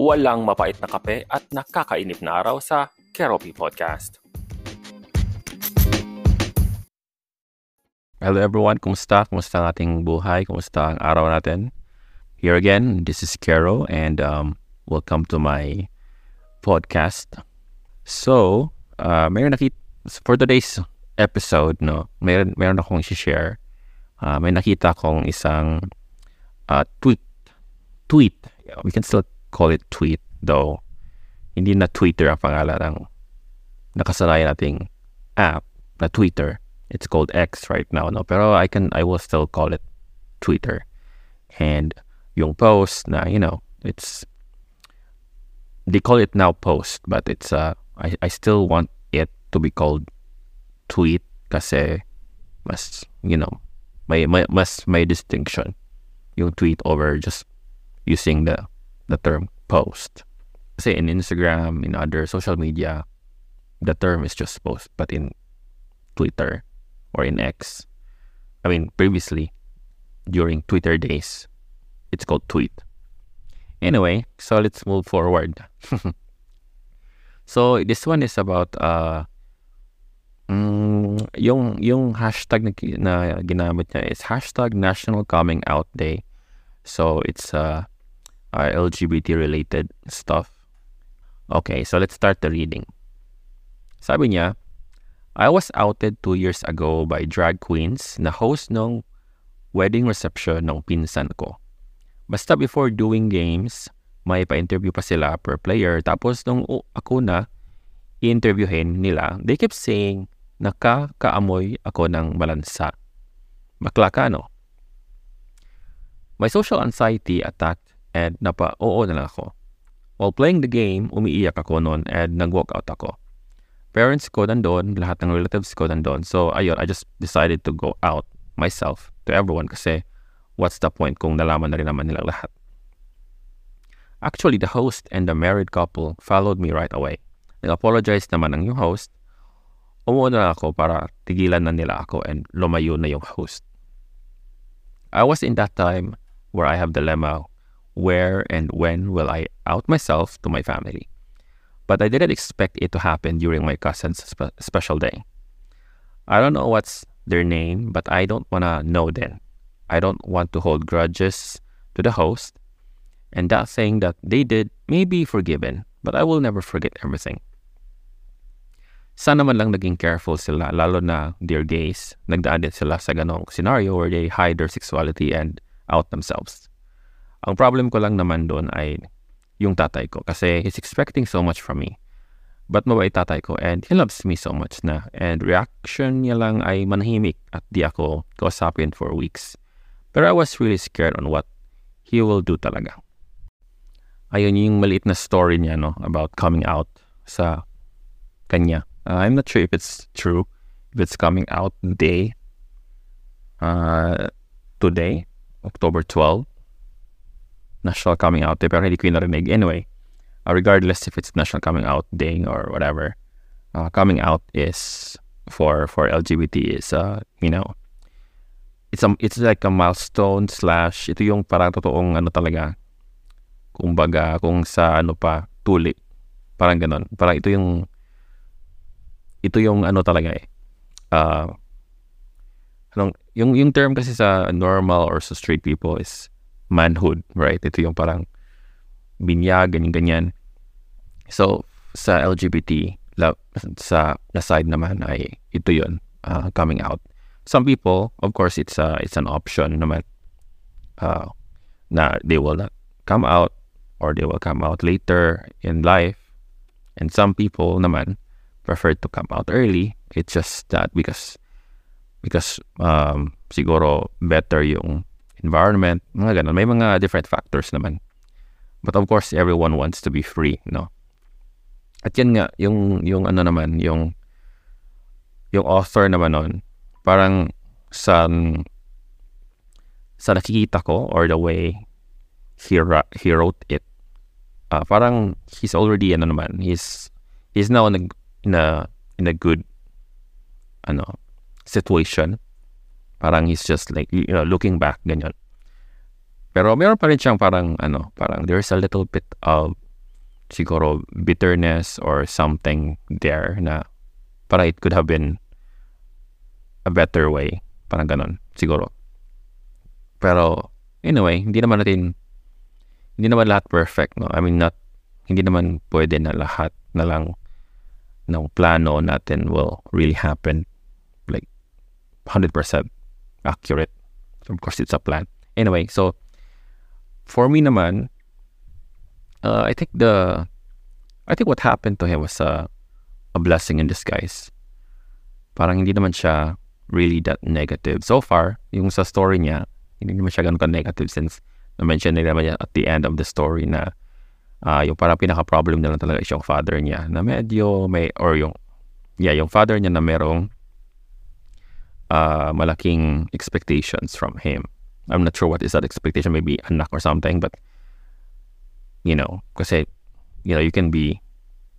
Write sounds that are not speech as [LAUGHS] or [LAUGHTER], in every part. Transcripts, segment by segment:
walang mapait na kape at nakakainip na araw sa Keropi Podcast. Hello everyone, kumusta? Kumusta ang ating buhay? Kumusta ang araw natin? Here again, this is Kero and um, welcome to my podcast. So, uh, mayroon nakita, for today's episode, no, mayroon, mayroon akong share. Uh, may nakita akong isang uh, tweet. Tweet. We can still call it tweet though. Hindi na Twitter ang pangalan ng nakasanayan nating app na Twitter. It's called X right now, no? Pero I can, I will still call it Twitter. And yung post na, you know, it's, they call it now post, but it's, uh, I, I still want it to be called tweet kasi mas, you know, may, may mas may distinction yung tweet over just using the the term post. Say in Instagram, in other social media, the term is just post. But in Twitter or in X, I mean, previously, during Twitter days, it's called tweet. Anyway, so let's move forward. [LAUGHS] so this one is about uh mm, yung yung hashtag na, na ginamit niya is hashtag National Coming Out Day. So it's uh uh, LGBT related stuff. Okay, so let's start the reading. Sabi niya, I was outed two years ago by drag queens na host ng wedding reception ng pinsan ko. Basta before doing games, may pa-interview pa sila per player. Tapos nung ako na i-interviewin nila, they kept saying, nakakaamoy ako ng malansa. Bakla ka, no? My social anxiety attacked and napa-oo na lang ako. While playing the game, umiiyak ako noon and nag-walk out ako. Parents ko nandun, lahat ng relatives ko nandun. So, ayun, I just decided to go out myself to everyone kasi what's the point kung nalaman na rin naman nilang lahat. Actually, the host and the married couple followed me right away. Nag-apologize naman ang yung host. Umuo na ako para tigilan na nila ako and lumayo na yung host. I was in that time where I have dilemma where and when will I out myself to my family. But I didn't expect it to happen during my cousin's spe- special day. I don't know what's their name, but I don't want to know then. I don't want to hold grudges to the host, and that thing that they did may be forgiven, but I will never forget everything. Sana man lang naging careful sila, lalo na their gays, nagdaan din sila sa ganong scenario where they hide their sexuality and out themselves. Ang problem ko lang naman doon ay yung tatay ko kasi he's expecting so much from me. But mabait tatay ko and he loves me so much na. And reaction niya lang ay manahimik at di ako kausapin for weeks. Pero I was really scared on what he will do talaga. Ayun yung maliit na story niya no, about coming out sa kanya. Uh, I'm not sure if it's true, if it's coming out day, uh, today, October 12. National Coming Out Day pero hindi ko yung narinig. Anyway, uh, regardless if it's National Coming Out Day or whatever, uh, coming out is for for LGBT is uh, you know it's a, it's like a milestone slash ito yung parang totoong ano talaga kumbaga kung sa ano pa tuli parang ganon parang ito yung ito yung ano talaga eh uh, anong, yung yung term kasi sa normal or sa straight people is manhood, right? Ito yung parang binyag, ganyan-ganyan. So, sa LGBT, sa na side naman ay ito yun, uh, coming out. Some people, of course, it's a, it's an option naman uh, na they will not come out or they will come out later in life. And some people naman prefer to come out early. It's just that because because um, siguro better yung environment, mga ganun. May mga different factors naman. But of course, everyone wants to be free, no? At yan nga, yung, yung ano naman, yung, yung author naman nun, parang sa, sa nakikita ko or the way he, he wrote it, uh, parang he's already, ano naman, he's, he's now in a, in a, in a good, ano, situation Parang he's just like, you know, looking back, ganyan. Pero meron pa rin siyang parang, ano, parang there's a little bit of siguro bitterness or something there na para it could have been a better way. Parang ganon, siguro. Pero, anyway, hindi naman natin, hindi naman lahat perfect, no? I mean, not, hindi naman pwede na lahat na lang ng plano natin will really happen like 100% accurate. Of course, it's a plan. Anyway, so, for me naman, uh, I think the, I think what happened to him was a, a blessing in disguise. Parang hindi naman siya really that negative. So far, yung sa story niya, hindi naman siya ganun ka-negative since na-mention nila naman at the end of the story na uh, yung parang pinaka-problem na talaga is yung father niya na medyo may, or yung, yeah, yung father niya na merong uh, malaking expectations from him. I'm not sure what is that expectation, maybe anak or something, but you know, kasi you know, you can be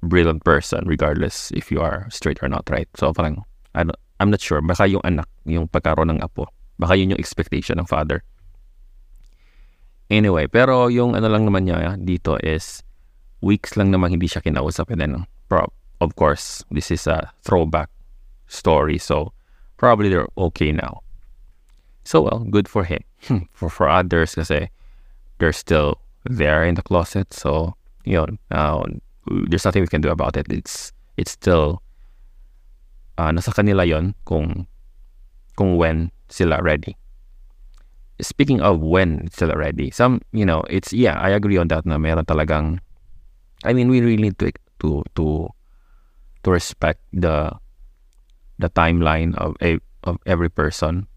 brilliant person regardless if you are straight or not, right? So parang I don't, I'm not sure, baka yung anak, yung pagkaroon ng apo, baka yun yung expectation ng father. Anyway, pero yung ano lang naman niya dito is weeks lang naman hindi siya kinausap and then of course, this is a throwback story so probably they're okay now. So well, good for him. [LAUGHS] for for others kasi they're still there in the closet. So, yun, uh, there's nothing we can do about it. It's it's still uh, nasa kanila yon kung kung when sila ready. Speaking of when sila ready, some, you know, it's, yeah, I agree on that na meron talagang, I mean, we really need to, to, to, to respect the, the timeline of a, of every person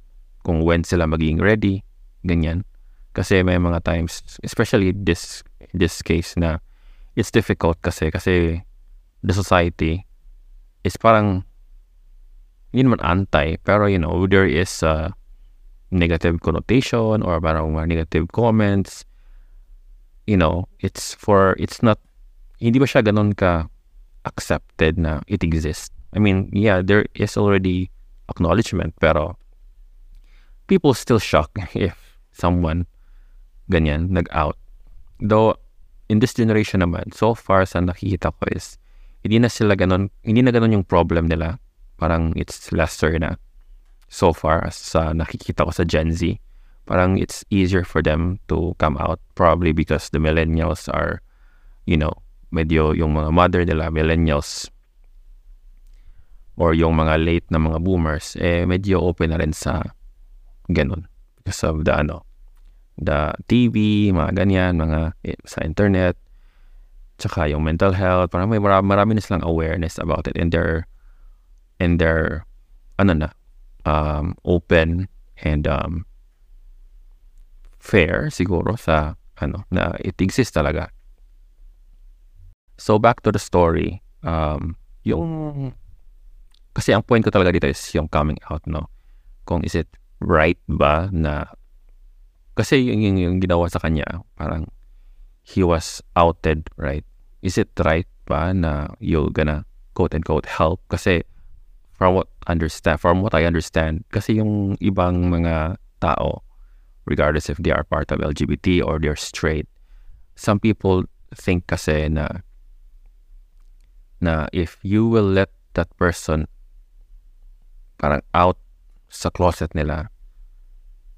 kung when sila magiging ready, ganyan. Kasi may mga times, especially this this case na it's difficult kasi kasi the society is parang hindi naman anti, pero you know, there is a negative connotation or parang negative comments. You know, it's for, it's not, hindi ba siya ganun ka accepted na it exists? I mean, yeah, there is already acknowledgement, pero people still shock [LAUGHS] if someone ganyan nag-out. Though in this generation naman, so far sa nakikita ko is hindi na sila ganun, hindi na ganun yung problem nila. Parang it's lesser na so far as sa nakikita ko sa Gen Z. Parang it's easier for them to come out probably because the millennials are, you know, medyo yung mga mother nila, millennials, or yung mga late na mga boomers, eh medyo open na rin sa ganun. Because of the ano the TV mga ganyan mga eh, sa internet tsaka yung mental health. Parang may marami, marami na silang awareness about it and they're and they're ano na um, open and um, fair siguro sa ano na it exists talaga. So back to the story. Um, yung kasi ang point ko talaga dito is yung coming out no? Kung is it right ba na kasi yung, yung, yung ginawa sa kanya parang he was outed right? Is it right ba na you're gonna quote and quote help? Kasi from what understand from what I understand kasi yung ibang mga tao regardless if they are part of LGBT or they're straight some people think kasi na na if you will let that person parang out sa closet nila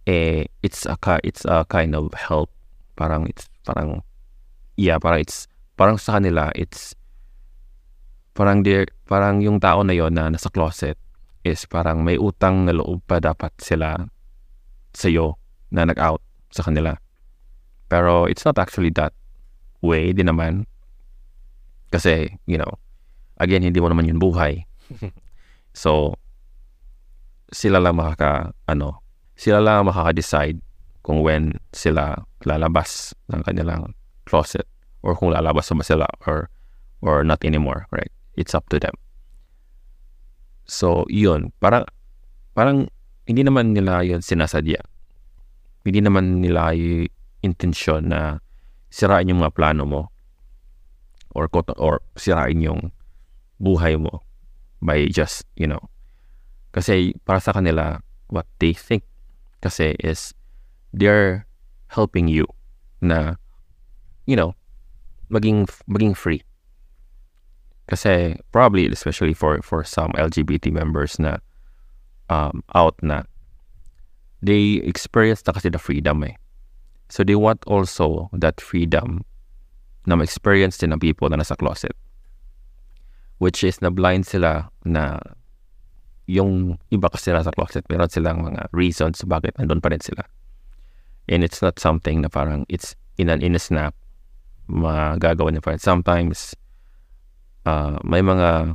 eh it's a it's a kind of help. Parang it's parang yeah parang it's parang sa kanila it's parang they parang yung tao na yon na nasa closet is parang may utang na loob pa dapat sila sa iyo na nag-out sa kanila. Pero it's not actually that way din naman. Kasi you know again hindi mo naman yun buhay. [LAUGHS] So sila lang makaka ano sila lang makaka-decide kung when sila lalabas ng kanilang closet or kung lalabas ba sila or or not anymore, right? It's up to them. So, yun. Parang, parang hindi naman nila yun sinasadya. Hindi naman nila yung intention na sirain yung mga plano mo or, or sirain yung buhay mo by just, you know, kasi para sa kanila, what they think kasi is they're helping you na you know maging maging free. Kasi probably especially for for some LGBT members na um, out na they experience na kasi the freedom eh. So they want also that freedom na ma-experience din ng people na nasa closet. Which is na blind sila na yung iba kasi nasa closet, meron silang mga reasons bakit nandun pa rin sila. And it's not something na parang it's in an in a snap magagawa niya pa. Sometimes uh, may mga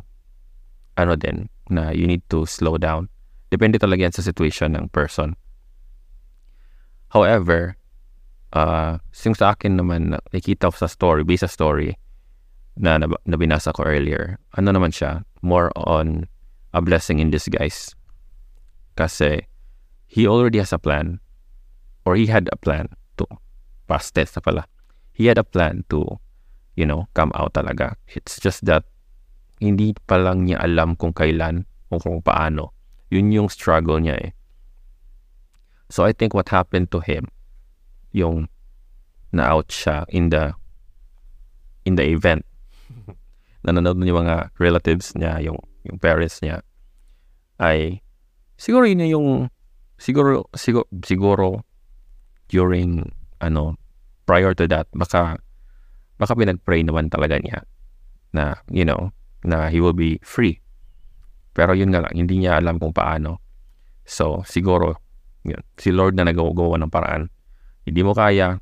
ano din na you need to slow down. Depende talaga yan sa situation ng person. However, uh, yung sa akin naman, nakikita ko sa story, based sa story na nabinasa ko earlier, ano naman siya, more on a blessing in disguise. Kasi he already has a plan or he had a plan to past tense na pala. He had a plan to, you know, come out talaga. It's just that hindi pa lang niya alam kung kailan o kung paano. Yun yung struggle niya eh. So I think what happened to him, yung na-out siya in the in the event. [LAUGHS] Nanonood yung mga relatives niya, yung yung parents niya ay siguro yun yung siguro siguro siguro during ano prior to that baka baka pinag-pray naman talaga niya na you know na he will be free. Pero yun nga lang hindi niya alam kung paano. So siguro yun, si Lord na nagawa ng paraan. Hindi mo kaya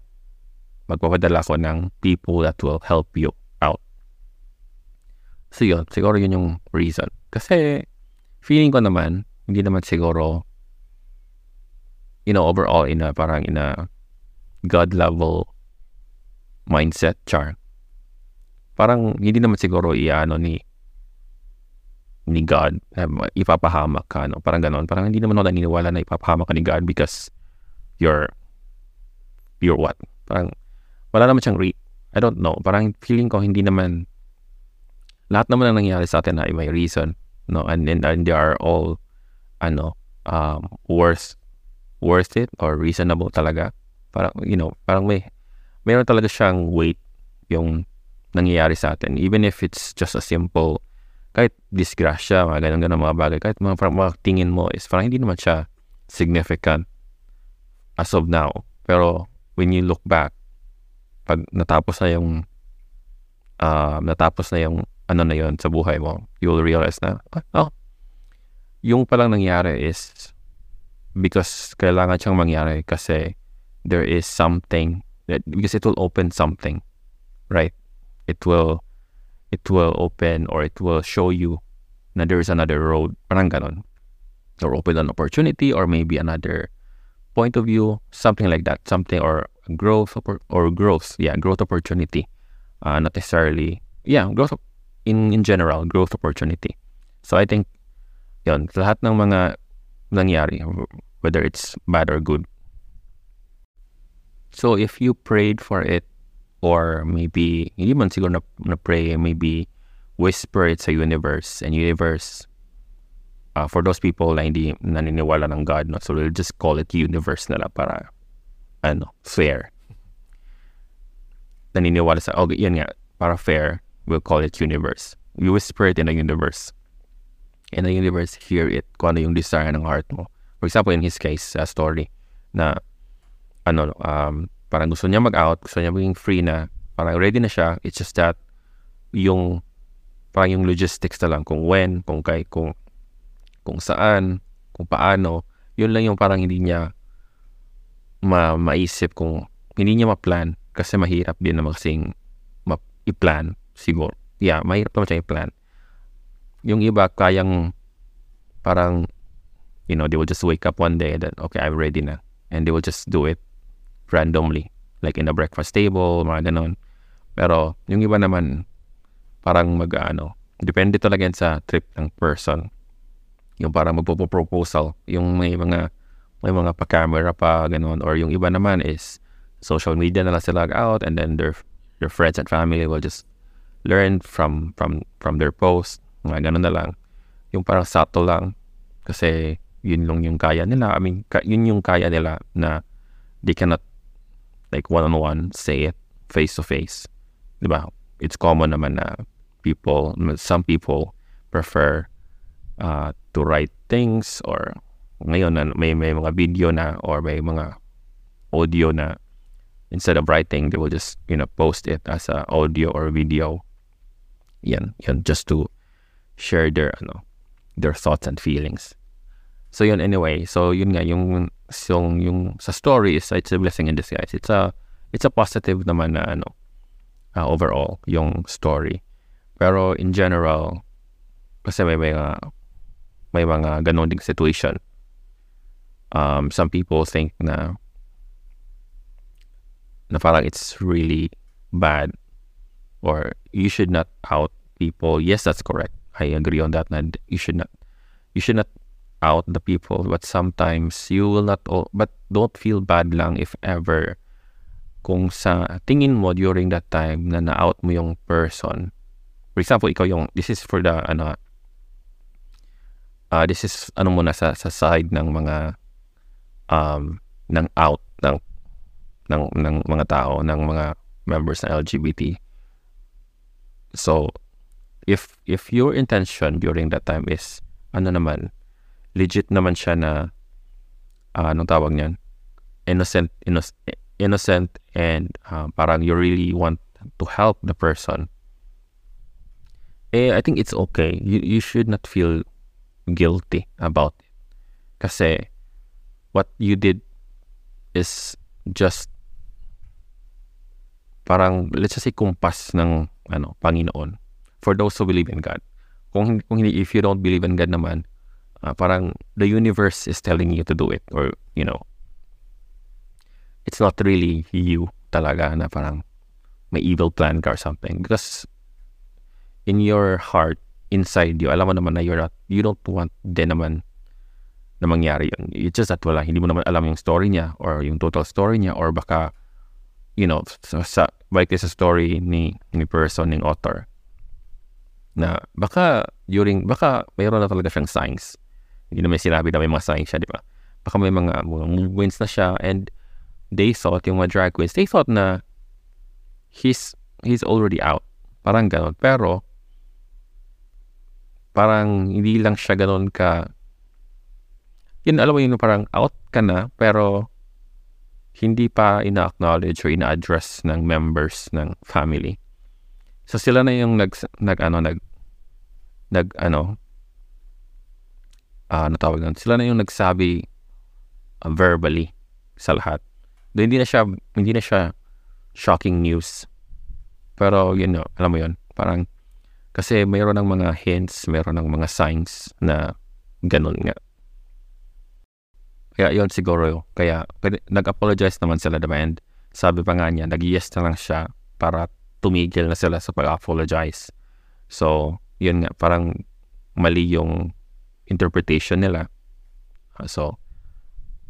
magpapadala ko ng people that will help you So yun, siguro yun yung reason. Kasi feeling ko naman, hindi naman siguro, you know, overall in a parang in a God level mindset char. Parang hindi naman siguro iano ni ni God ipapahamak ka no parang ganoon parang hindi naman ako naniniwala na ipapahamak ka ni God because you're you're what parang wala naman siyang re I don't know parang feeling ko hindi naman lahat naman ang nangyari sa atin ay may reason no? And then and they are all ano um worth worth it or reasonable talaga. Parang you know parang may meron talaga siyang weight yung nangyayari sa atin. Even if it's just a simple kahit disgrasya mga ganun ganun mga bagay kahit mga, parang, mga tingin mo is parang hindi naman siya significant as of now. Pero when you look back pag natapos na yung uh, natapos na yung ano na yon sa buhay mo, you will realize na, oh, yung palang nangyari is because kailangan siyang mangyari kasi there is something that because it will open something right? It will it will open or it will show you na there is another road. Parang ganon or open an opportunity or maybe another point of view something like that something or growth or growth yeah growth opportunity uh, not necessarily yeah growth in, in general, growth opportunity. So I think, yun, lahat ng mga nangyari, whether it's bad or good. So if you prayed for it, or maybe, hindi man siguro na, na pray, maybe whisper it sa universe, and universe, uh, for those people na hindi naniniwala ng God, no? so we'll just call it universe nila para, ano, fair. [LAUGHS] Naniniwala sa, okay, yan nga, para fair, we'll call it universe. We whisper it in the universe. And the universe hear it kung ano yung desire ng heart mo. For example, in his case, uh, story, na ano, um, parang gusto niya mag-out, gusto niya maging free na, parang ready na siya. It's just that yung parang yung logistics na lang kung when, kung kay, kung kung saan, kung paano, yun lang yung parang hindi niya ma maisip kung hindi niya ma-plan kasi mahirap din na kasing ma- i-plan siguro. Yeah, mahirap naman siya i-plan. Yung iba, kayang parang, you know, they will just wake up one day and then, okay, I'm ready na. And they will just do it randomly. Like in the breakfast table, mga ganon. Pero, yung iba naman, parang mag, ano, depende talaga sa trip ng person. Yung parang magpo-proposal. Yung may mga, may mga pa-camera pa, ganon. Or yung iba naman is, social media na lang sila out and then their, their friends and family will just learn from from from their post mga ganun na lang yung parang subtle lang kasi yun lang yung kaya nila I mean yun yung kaya nila na they cannot like one on one say it face to face di ba? It's common naman na people, some people prefer uh, to write things or ngayon na may, may mga video na or may mga audio na instead of writing, they will just, you know, post it as a audio or video. Yan, yan, just to share their, ano, their thoughts and feelings. So yun anyway, so yun nga yung yung, yung sa story is it's a blessing in disguise. It's a it's a positive naman na ano uh, overall yung story. Pero in general kasi may mga may mga ganun ding situation. Um, some people think na na parang it's really bad or you should not out people. Yes, that's correct. I agree on that. And you should not you should not out the people but sometimes you will not but don't feel bad lang if ever kung sa tingin mo during that time na na-out mo yung person for example ikaw yung this is for the ano uh, this is ano muna sa sa side ng mga um ng out ng ng ng mga tao ng mga members ng LGBT so if if your intention during that time is ano naman legit naman siya na uh, anong tawag niyan? Innocent innocent, innocent and uh, parang you really want to help the person eh I think it's okay. You, you should not feel guilty about it. Kasi what you did is just parang let's just say kumpas ng ano Panginoon for those who believe in God. Kung, kung hindi if you don't believe in God naman uh, parang the universe is telling you to do it or you know it's not really you talaga na parang may evil plan ka or something. Because in your heart inside you alam mo naman na you're not you don't want din naman na mangyari yun. It's just that wala hindi mo naman alam yung story niya or yung total story niya or baka you know sa, sa balik sa story ni ni person ng author na baka during baka mayroon na talaga siyang signs hindi naman sinabi na may mga signs siya, di ba? Baka may mga movements na siya and they thought, yung mga drag queens, they thought na he's, he's already out. Parang ganon. Pero, parang hindi lang siya ganon ka, yun, alam mo yun, parang out ka na, pero hindi pa ina-acknowledge or ina-address ng members ng family. So sila na yung nag, nag ano, nag, nag, ano, uh, natawag nun, sila na yung nagsabi uh, verbally sa lahat. Do, hindi na siya, hindi na siya shocking news. Pero, yun know, alam mo yun, parang, kasi mayroon ng mga hints, mayroon ng mga signs na ganun nga. Kaya yun siguro, kaya nag-apologize naman sila diba? And sabi pa nga niya, nag-yes na lang siya para tumigil na sila sa pag-apologize. So, yun nga, parang mali yung interpretation nila. So,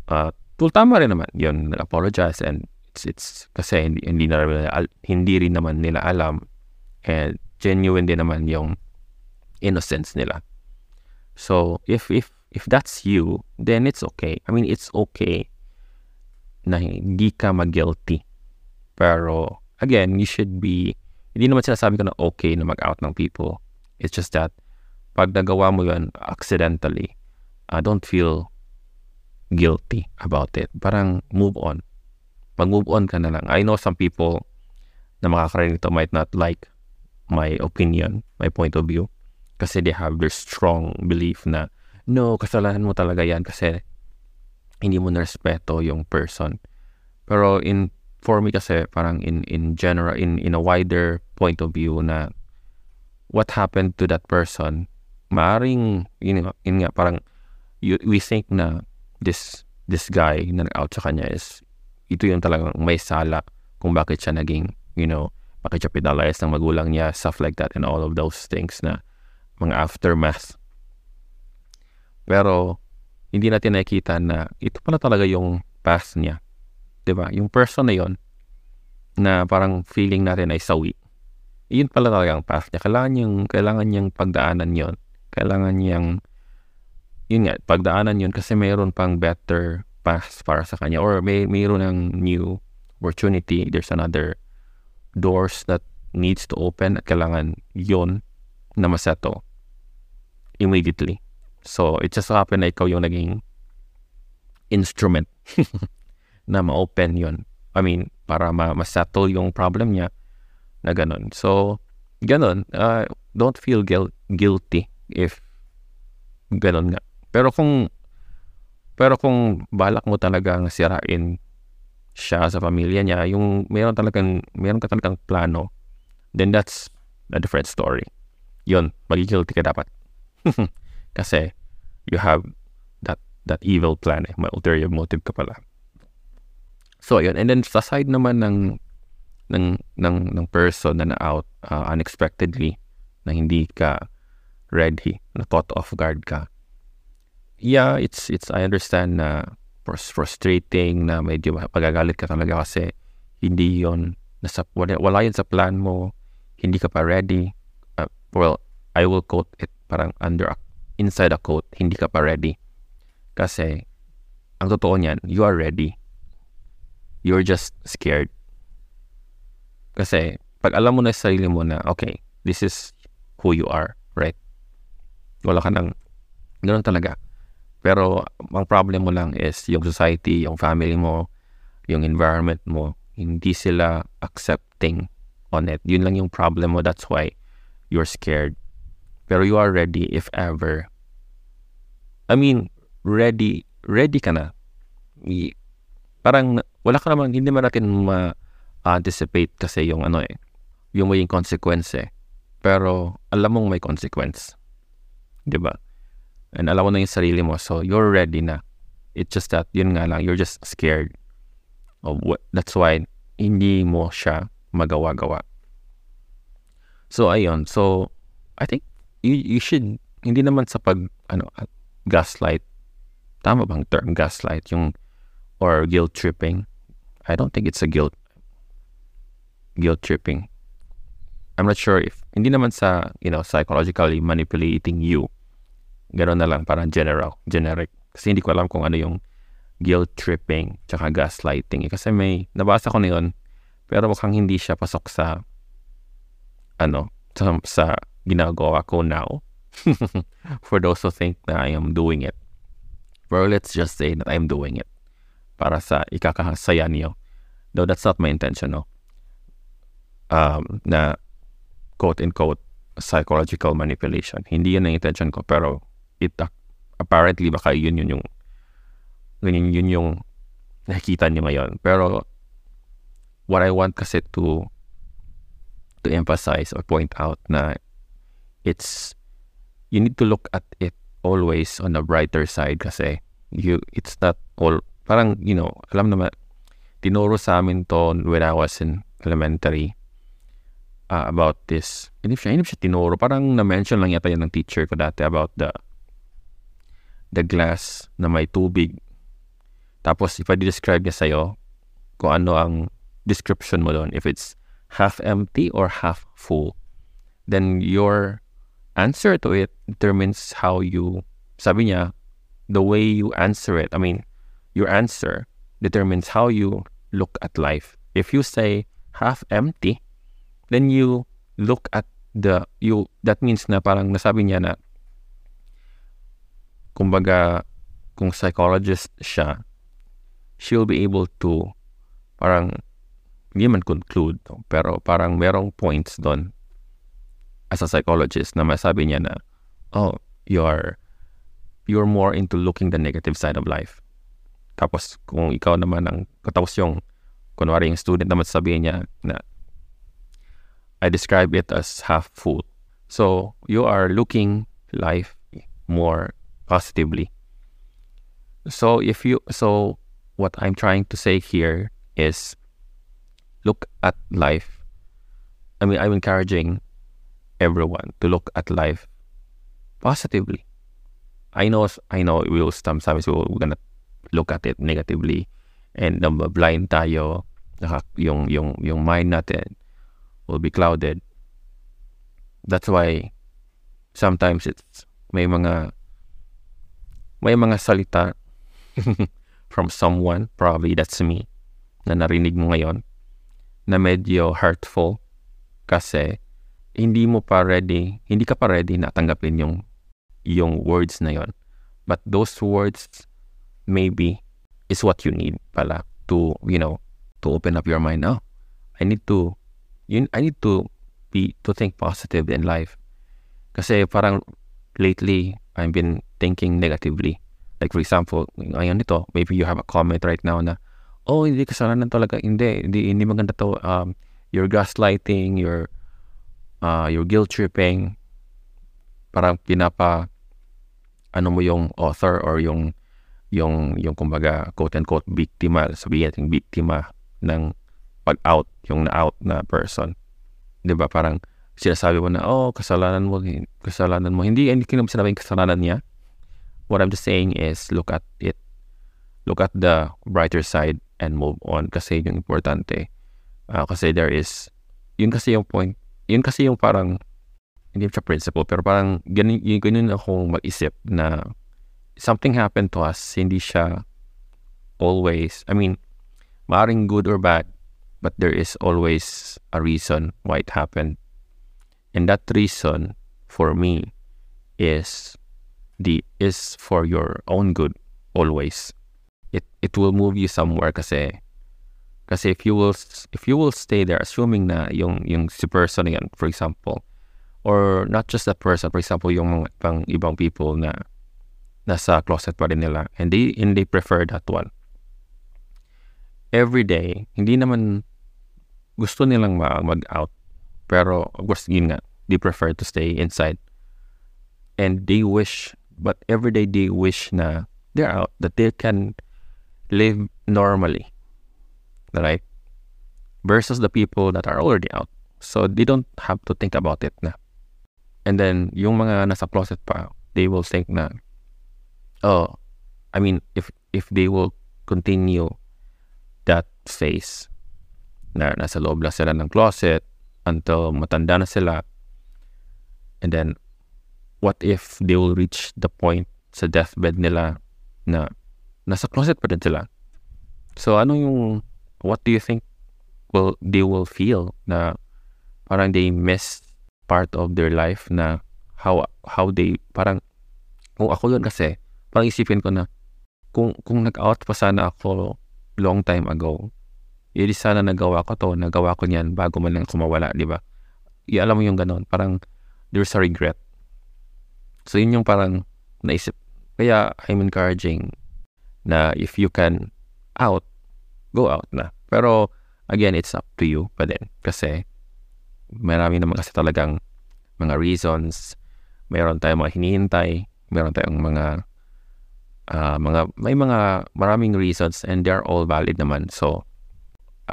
uh, well, tama rin naman yun, nag-apologize and it's, it's kasi hindi, hindi, na rin, hindi rin naman nila alam and genuine din naman yung innocence nila. So, if, if, if that's you, then it's okay. I mean, it's okay na hindi ka mag-guilty. Pero, again, you should be, hindi naman sinasabi ko na okay na mag-out ng people. It's just that, pag nagawa mo yun accidentally, uh, don't feel guilty about it. Parang move on. Pag-move on ka na lang. I know some people na makakarinig ito might not like my opinion, my point of view. Kasi they have their strong belief na, no, kasalanan mo talaga yan kasi hindi mo na-respeto yung person. Pero in for me kasi parang in in general in in a wider point of view na what happened to that person maaring, yun, yun nga, parang, you, we think na this, this guy na nag-out sa kanya is, ito yung talagang may sala kung bakit siya naging, you know, bakit siya penalized ng magulang niya, stuff like that, and all of those things na mga aftermath. Pero, hindi natin nakikita na ito pala talaga yung past niya. ba diba? Yung person na yon na parang feeling natin ay sawi. Yun pala talaga ang path niya. Kailangan niyang, kailangan niyang pagdaanan yon kailangan niyang yun nga, pagdaanan yun kasi mayroon pang better path para sa kanya or may mayroon ng new opportunity. There's another doors that needs to open at kailangan yon na maseto immediately. So, it just happened na ikaw yung naging instrument [LAUGHS] na ma-open yon I mean, para ma- ma-settle yung problem niya na ganun. So, ganun. Uh, don't feel guil- guilty if ganun nga. Pero kung pero kung balak mo talagang sirain siya sa pamilya niya, yung meron talagang meron ka talagang plano, then that's a different story. Yun, magigilty ka dapat. [LAUGHS] Kasi you have that that evil plan eh. May ulterior motive ka pala. So, yun. And then, sa side naman ng ng ng ng person na na-out uh, unexpectedly na hindi ka ready, na caught off guard ka. Yeah, it's it's I understand na frustrating na medyo pagagalit ka talaga kasi hindi yon nasa wala, wala yun sa plan mo, hindi ka pa ready. Uh, well, I will quote it parang under inside a quote, hindi ka pa ready. Kasi ang totoo niyan, you are ready. You're just scared kasi pag alam mo na sa sarili mo na, okay, this is who you are, right? Wala ka nang, ganoon talaga. Pero ang problem mo lang is yung society, yung family mo, yung environment mo, hindi sila accepting on it. Yun lang yung problem mo. That's why you're scared. Pero you are ready if ever. I mean, ready, ready ka na. Parang wala ka naman, hindi man natin ma- anticipate kasi yung ano eh, yung may consequence eh. Pero alam mong may consequence. Ba? And alam mo na yung sarili mo. So, you're ready na. It's just that, yun nga lang, you're just scared. Of what, that's why, hindi mo siya magawa-gawa. So, ayun. So, I think, you, you should, hindi naman sa pag, ano, gaslight. Tama bang term, gaslight? Yung, or guilt tripping. I don't think it's a guilt guilt tripping. I'm not sure if, hindi naman sa, you know, psychologically manipulating you. Gano'n na lang, parang general, generic. Kasi hindi ko alam kung ano yung guilt tripping tsaka gaslighting. Eh, kasi may, nabasa ko na yun, pero mukhang hindi siya pasok sa, ano, sa, sa ginagawa ko now. [LAUGHS] For those who think na I am doing it. Well, let's just say that I'm doing it. Para sa ikakasaya niyo. Though that's not my intention, no? um, na quote-unquote psychological manipulation. Hindi yun ang intention ko, pero it apparently baka yun yun yung yun, yun yung nakikita niyo ngayon. Pero what I want kasi to to emphasize or point out na it's you need to look at it always on the brighter side kasi you it's not all parang you know alam naman tinuro sa amin to when I was in elementary uh, about this. Hindi siya, hindi siya tinuro. Parang na-mention lang yata yan ng teacher ko dati about the the glass na may tubig. Tapos, if I describe niya sa'yo kung ano ang description mo doon, if it's half empty or half full, then your answer to it determines how you, sabi niya, the way you answer it, I mean, your answer determines how you look at life. If you say half empty, then you look at the you that means na parang nasabi niya na kumbaga kung psychologist siya she'll be able to parang hindi man conclude pero parang merong points doon as a psychologist na masabi niya na oh you're you're more into looking the negative side of life tapos kung ikaw naman ang tapos yung kunwari yung student naman sabihin niya na I describe it as half full. So you are looking life more positively. So if you so what I'm trying to say here is look at life. I mean I'm encouraging everyone to look at life positively. I know I know we will sometimes we we're gonna look at it negatively and blind tayo yung yung yung mind natin will be clouded. That's why sometimes it's may mga may mga salita [LAUGHS] from someone, probably that's me, na narinig mo ngayon, na medyo hurtful kasi hindi mo pa ready, hindi ka pa ready na tanggapin yung yung words na yon. But those words maybe is what you need pala to, you know, to open up your mind. Oh, I need to, you, I need to be, to think positive in life. Kasi parang lately, I've been thinking negatively. Like for example, ngayon nito, maybe you have a comment right now na, oh, hindi kasalanan talaga. Hindi, hindi, hindi maganda to. Um, you're gaslighting, you're, uh, you're guilt tripping. Parang pinapa, ano mo yung author or yung, yung, yung kumbaga, quote-unquote, biktima, sabihin natin biktima ng pag-out, yung na-out na person. 'Di ba Parang sinasabi mo na, oh, kasalanan mo, kasalanan mo. Hindi, hindi ko naman sinabing kasalanan niya. What I'm just saying is, look at it. Look at the brighter side and move on. Kasi yung importante. Uh, kasi there is, yun kasi yung point, yun kasi yung parang, hindi siya principle, pero parang ganun, yun, ganun akong mag-isip na something happened to us, hindi siya always, I mean, maaring good or bad, but there is always a reason why it happened. And that reason for me is the is for your own good always. It it will move you somewhere kasi kasi if you will if you will stay there assuming na yung yung si person yan for example or not just that person for example yung mga ibang ibang people na nasa closet pa rin nila and they and they prefer that one every day hindi naman gusto nilang mag-out. Pero, of course, yun nga, they prefer to stay inside. And they wish, but every day they wish na they're out, that they can live normally. Right? Versus the people that are already out. So, they don't have to think about it na. And then, yung mga nasa closet pa, they will think na, oh, I mean, if if they will continue that phase, na nasa loob lang sila ng closet until matanda na sila. And then, what if they will reach the point sa deathbed nila na nasa closet pa din sila? So, ano yung, what do you think will they will feel na parang they miss part of their life na how how they parang kung ako yun kasi parang isipin ko na kung kung nag-out pa sana ako long time ago hindi sana nagawa ko to, nagawa ko niyan bago man lang kumawala, di ba? I alam mo yung ganon, parang there's a regret. So yun yung parang naisip. Kaya I'm encouraging na if you can out, go out na. Pero again, it's up to you pa din. Kasi marami naman kasi talagang mga reasons. Meron tayong mga hinihintay. Meron tayong mga uh, mga may mga maraming reasons and they're all valid naman. So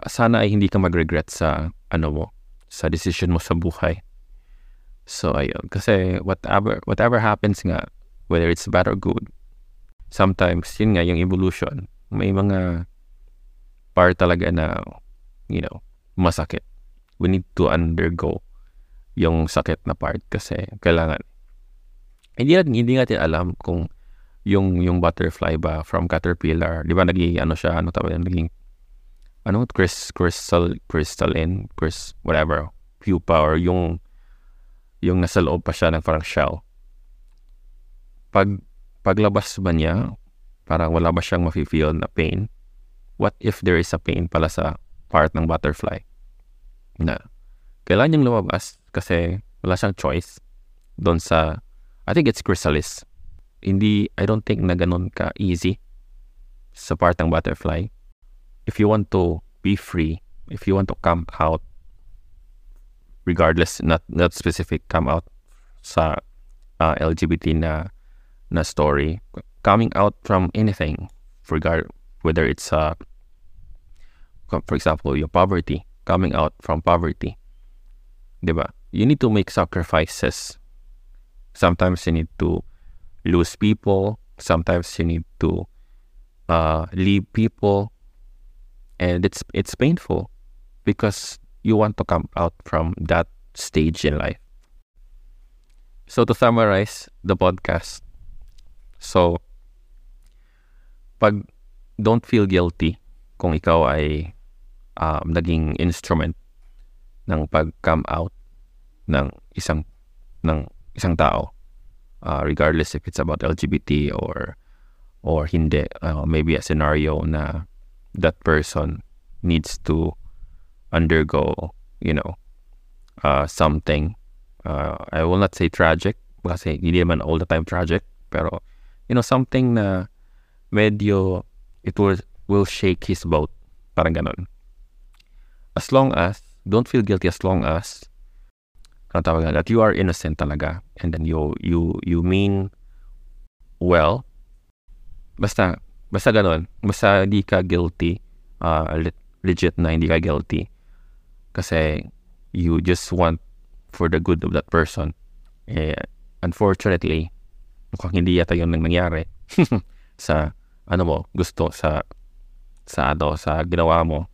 sana ay hindi ka mag-regret sa ano mo, sa decision mo sa buhay. So ayun, kasi whatever whatever happens nga, whether it's bad or good, sometimes yun nga yung evolution, may mga part talaga na you know, masakit. We need to undergo yung sakit na part kasi kailangan hindi natin hindi natin alam kung yung yung butterfly ba from caterpillar, 'di ba naging ano siya, ano tawag naging ano, crystal, crystal, crystalline, crys, whatever, pupa or yung, yung nasa loob pa siya ng parang shell. Pag, paglabas ba niya, parang wala ba siyang mafe-feel na pain? What if there is a pain pala sa part ng butterfly? Na, kailangan niyang lumabas kasi wala siyang choice doon sa, I think it's chrysalis. Hindi, I don't think na ganun ka easy sa part ng butterfly if you want to be free, if you want to come out, regardless, not not specific, come out sa uh, LGBT na na story, coming out from anything, regard whether it's uh, for example, your poverty, coming out from poverty, diba? You need to make sacrifices. Sometimes you need to lose people. Sometimes you need to uh, leave people and it's it's painful because you want to come out from that stage in life. So to summarize the podcast, so pag don't feel guilty kung ikaw ay um, naging instrument ng pag-come out ng isang ng isang tao uh, regardless if it's about LGBT or or hindi. Uh, maybe a scenario na that person needs to undergo you know uh, something. Uh, I will not say tragic kasi hindi naman all the time tragic pero you know something na medyo it will will shake his boat. Parang ganun. As long as don't feel guilty as long as ano tawag that you are innocent talaga and then you you you mean well. Basta basta ganun. Basta hindi ka guilty uh, legit na hindi ka guilty. Kasi you just want for the good of that person. Eh, unfortunately mukhang hindi yata yun nang nangyari [LAUGHS] sa ano mo gusto sa sa ano sa ginawa mo.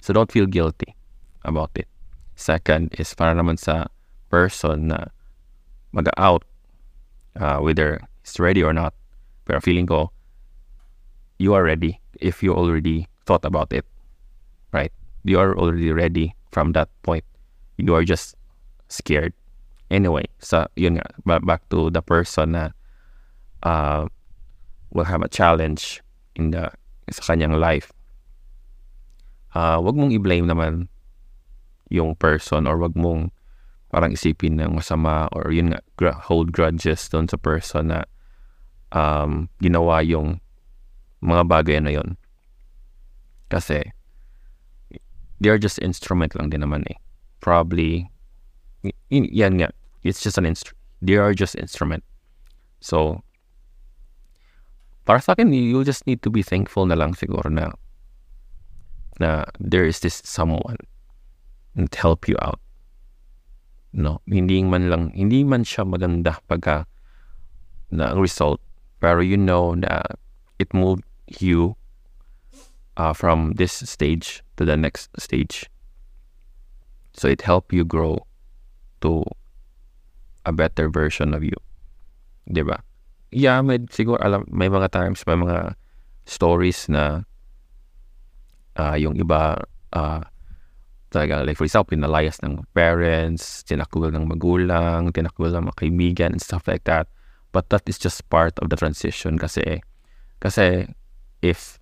So don't feel guilty about it. Second is para naman sa person na mag-out uh, whether it's ready or not. Pero feeling ko you are ready if you already thought about it right? You are already ready from that point. You are just scared. Anyway so yun nga back to the person na uh, will have a challenge in the sa kanyang life. Uh, wag mong i-blame naman yung person or wag mong parang isipin ng masama or yun nga hold grudges doon sa person na um, ginawa yung mga bagay na yon kasi they are just instrument lang din naman eh. Probably y- yan nga it's just an instrument they are just instrument. So para sa akin you just need to be thankful na lang siguro na na there is this someone and help you out. No, hindi man lang hindi man siya maganda pagka na result pero you know na it moved you uh, from this stage to the next stage. So it helped you grow to a better version of you. 'Di ba? Yeah, may siguro alam may mga times may mga stories na uh, yung iba uh, talaga like for example pinalayas ng parents tinakul ng magulang tinakul ng mga kaibigan and stuff like that. But that is just part of the transition kasi kasi if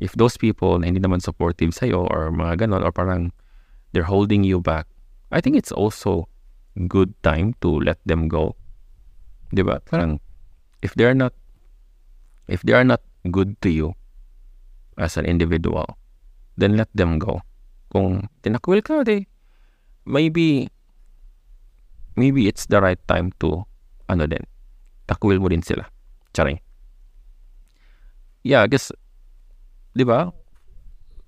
if those people na hindi naman supportive sa'yo or mga ganon or parang they're holding you back I think it's also good time to let them go. Di ba? Parang if they're not if they are not good to you as an individual then let them go kung tinakwil ka, de, maybe, maybe it's the right time to, ano din, takwil mo din sila. Charing. Yeah, I guess, di ba?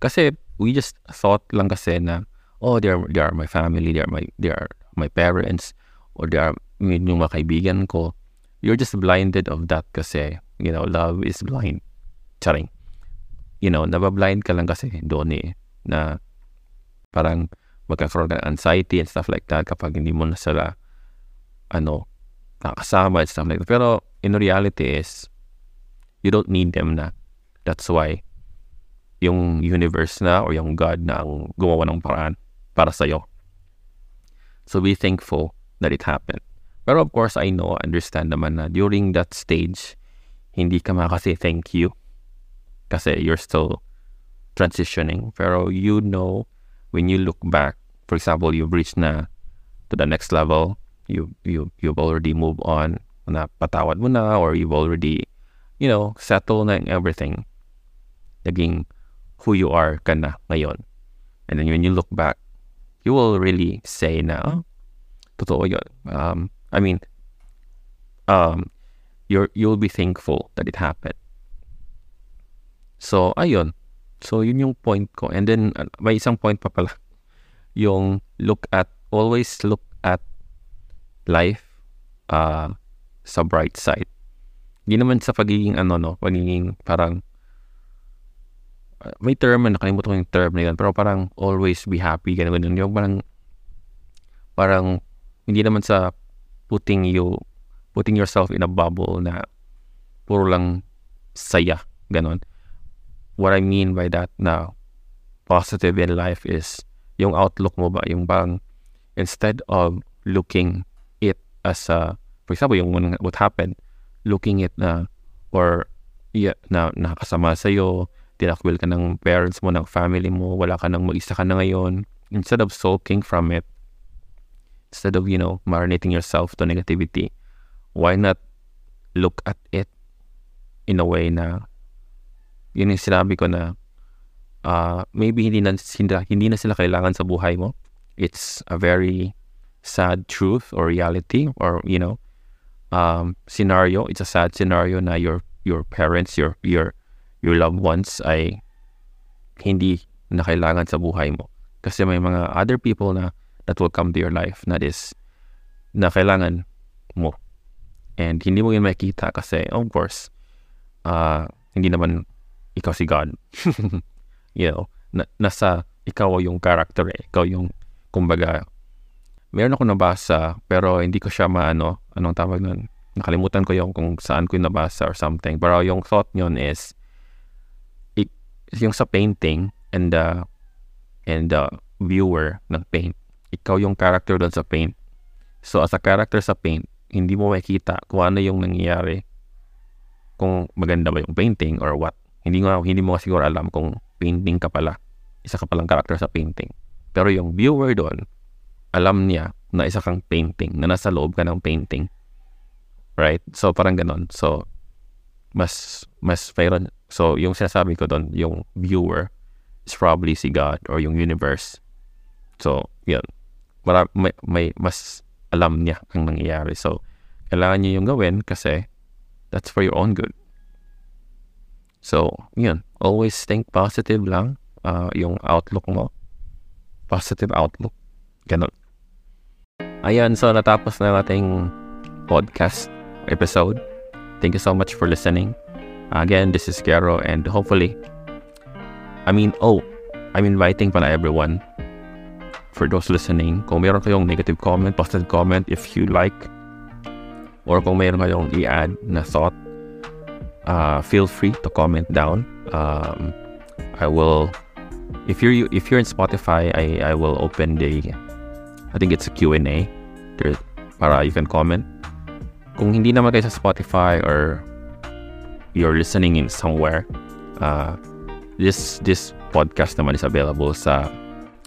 Kasi, we just thought lang kasi na, oh, they are, they are my family, they are my, they are my parents, or they are yung mga kaibigan ko. You're just blinded of that kasi, you know, love is blind. Charing. You know, nabablind ka lang kasi doon eh, na parang magkakaroon ka ng anxiety and stuff like that kapag hindi mo na sila ano nakasama and stuff like that. Pero in reality is you don't need them na. That's why yung universe na or yung God na ang gumawa ng paraan para sa'yo. So be thankful that it happened. Pero of course, I know, understand naman na during that stage, hindi ka makasi thank you kasi you're still transitioning. Pero you know when you look back, for example, you've reached na to the next level, you you you've already moved on, na patawad mo na, or you've already, you know, settled na everything. Naging who you are ka na ngayon. And then when you look back, you will really say na, oh, totoo yun. Um, I mean, um, you're, you'll be thankful that it happened. So, ayun. So, yun yung point ko. And then, uh, may isang point pa pala. [LAUGHS] Yung look at, always look at life uh, sa bright side. Hindi naman sa pagiging ano, no, pagiging parang, may term na nakalimutan ko yung term na yun, pero parang always be happy, ganun, ganun. Yung parang, parang, hindi naman sa putting you, putting yourself in a bubble na puro lang saya, ganun. What I mean by that now, positive in life is yung outlook mo ba, yung bang instead of looking it as a, for example, yung what happened, looking it na, or yeah, na nakasama sa'yo, tinakwil ka ng parents mo, ng family mo, wala ka nang mag-isa ka na ngayon, instead of sulking from it, instead of, you know, marinating yourself to negativity, why not look at it in a way na, yun yung sinabi ko na, uh, maybe hindi na, hindi, hindi na sila kailangan sa buhay mo. It's a very sad truth or reality or, you know, um, scenario. It's a sad scenario na your your parents, your your your loved ones ay hindi na kailangan sa buhay mo. Kasi may mga other people na that will come to your life na is na kailangan mo. And hindi mo yun makikita kasi, of course, uh, hindi naman ikaw si God. [LAUGHS] you know, na, nasa ikaw yung character eh. Ikaw yung, kumbaga, meron ako nabasa, pero hindi ko siya maano, anong tawag nun? nakalimutan ko yung kung saan ko yung nabasa or something. Pero yung thought nyon is, yung sa painting and the, and the viewer ng paint, ikaw yung character doon sa paint. So as a character sa paint, hindi mo makikita kung ano yung nangyayari kung maganda ba yung painting or what. Hindi mo hindi mo siguro alam kung painting ka pala. Isa ka palang character sa painting. Pero yung viewer doon, alam niya na isa kang painting, na nasa loob ka ng painting. Right? So, parang ganon. So, mas, mas mayroon. So, yung sinasabi ko doon, yung viewer is probably si God or yung universe. So, yun. Mara, may, may mas alam niya ang nangyayari. So, kailangan niya yung gawin kasi that's for your own good. So, yun. Always think positive lang. Uh, yung outlook mo. Positive outlook. Ganon. Ayan, so natapos na ating podcast episode. Thank you so much for listening. Again, this is Gero, and hopefully, I mean, oh, I'm inviting pala everyone for those listening. Kung meron kayong negative comment, positive comment, if you like, or kung meron kayong i-add na thought, uh, feel free to comment down. Um, I will, if you're if you're in Spotify, I I will open the, I think it's a Q and A, there, para you can comment. Kung hindi naman kayo sa Spotify or you're listening in somewhere, uh, this this podcast naman is available sa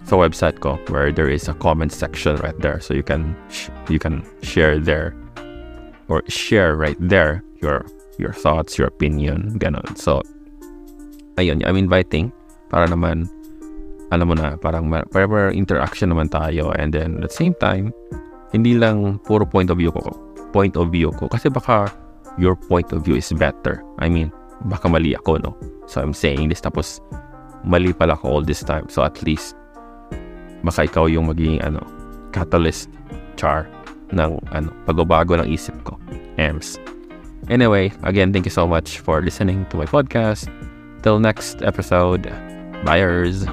sa website ko where there is a comment section right there so you can you can share there or share right there your your thoughts, your opinion, ganon. So, ayun, I'm inviting para naman, alam mo na, parang forever interaction naman tayo and then at the same time, hindi lang puro point of view ko point of view ko. Kasi baka your point of view is better. I mean, baka mali ako, no? So, I'm saying this, tapos mali pala ako all this time. So, at least, baka ikaw yung magiging, ano, catalyst, char, ng, ano, pagbabago ng isip ko. Ems. Anyway, again, thank you so much for listening to my podcast. Till next episode, buyers.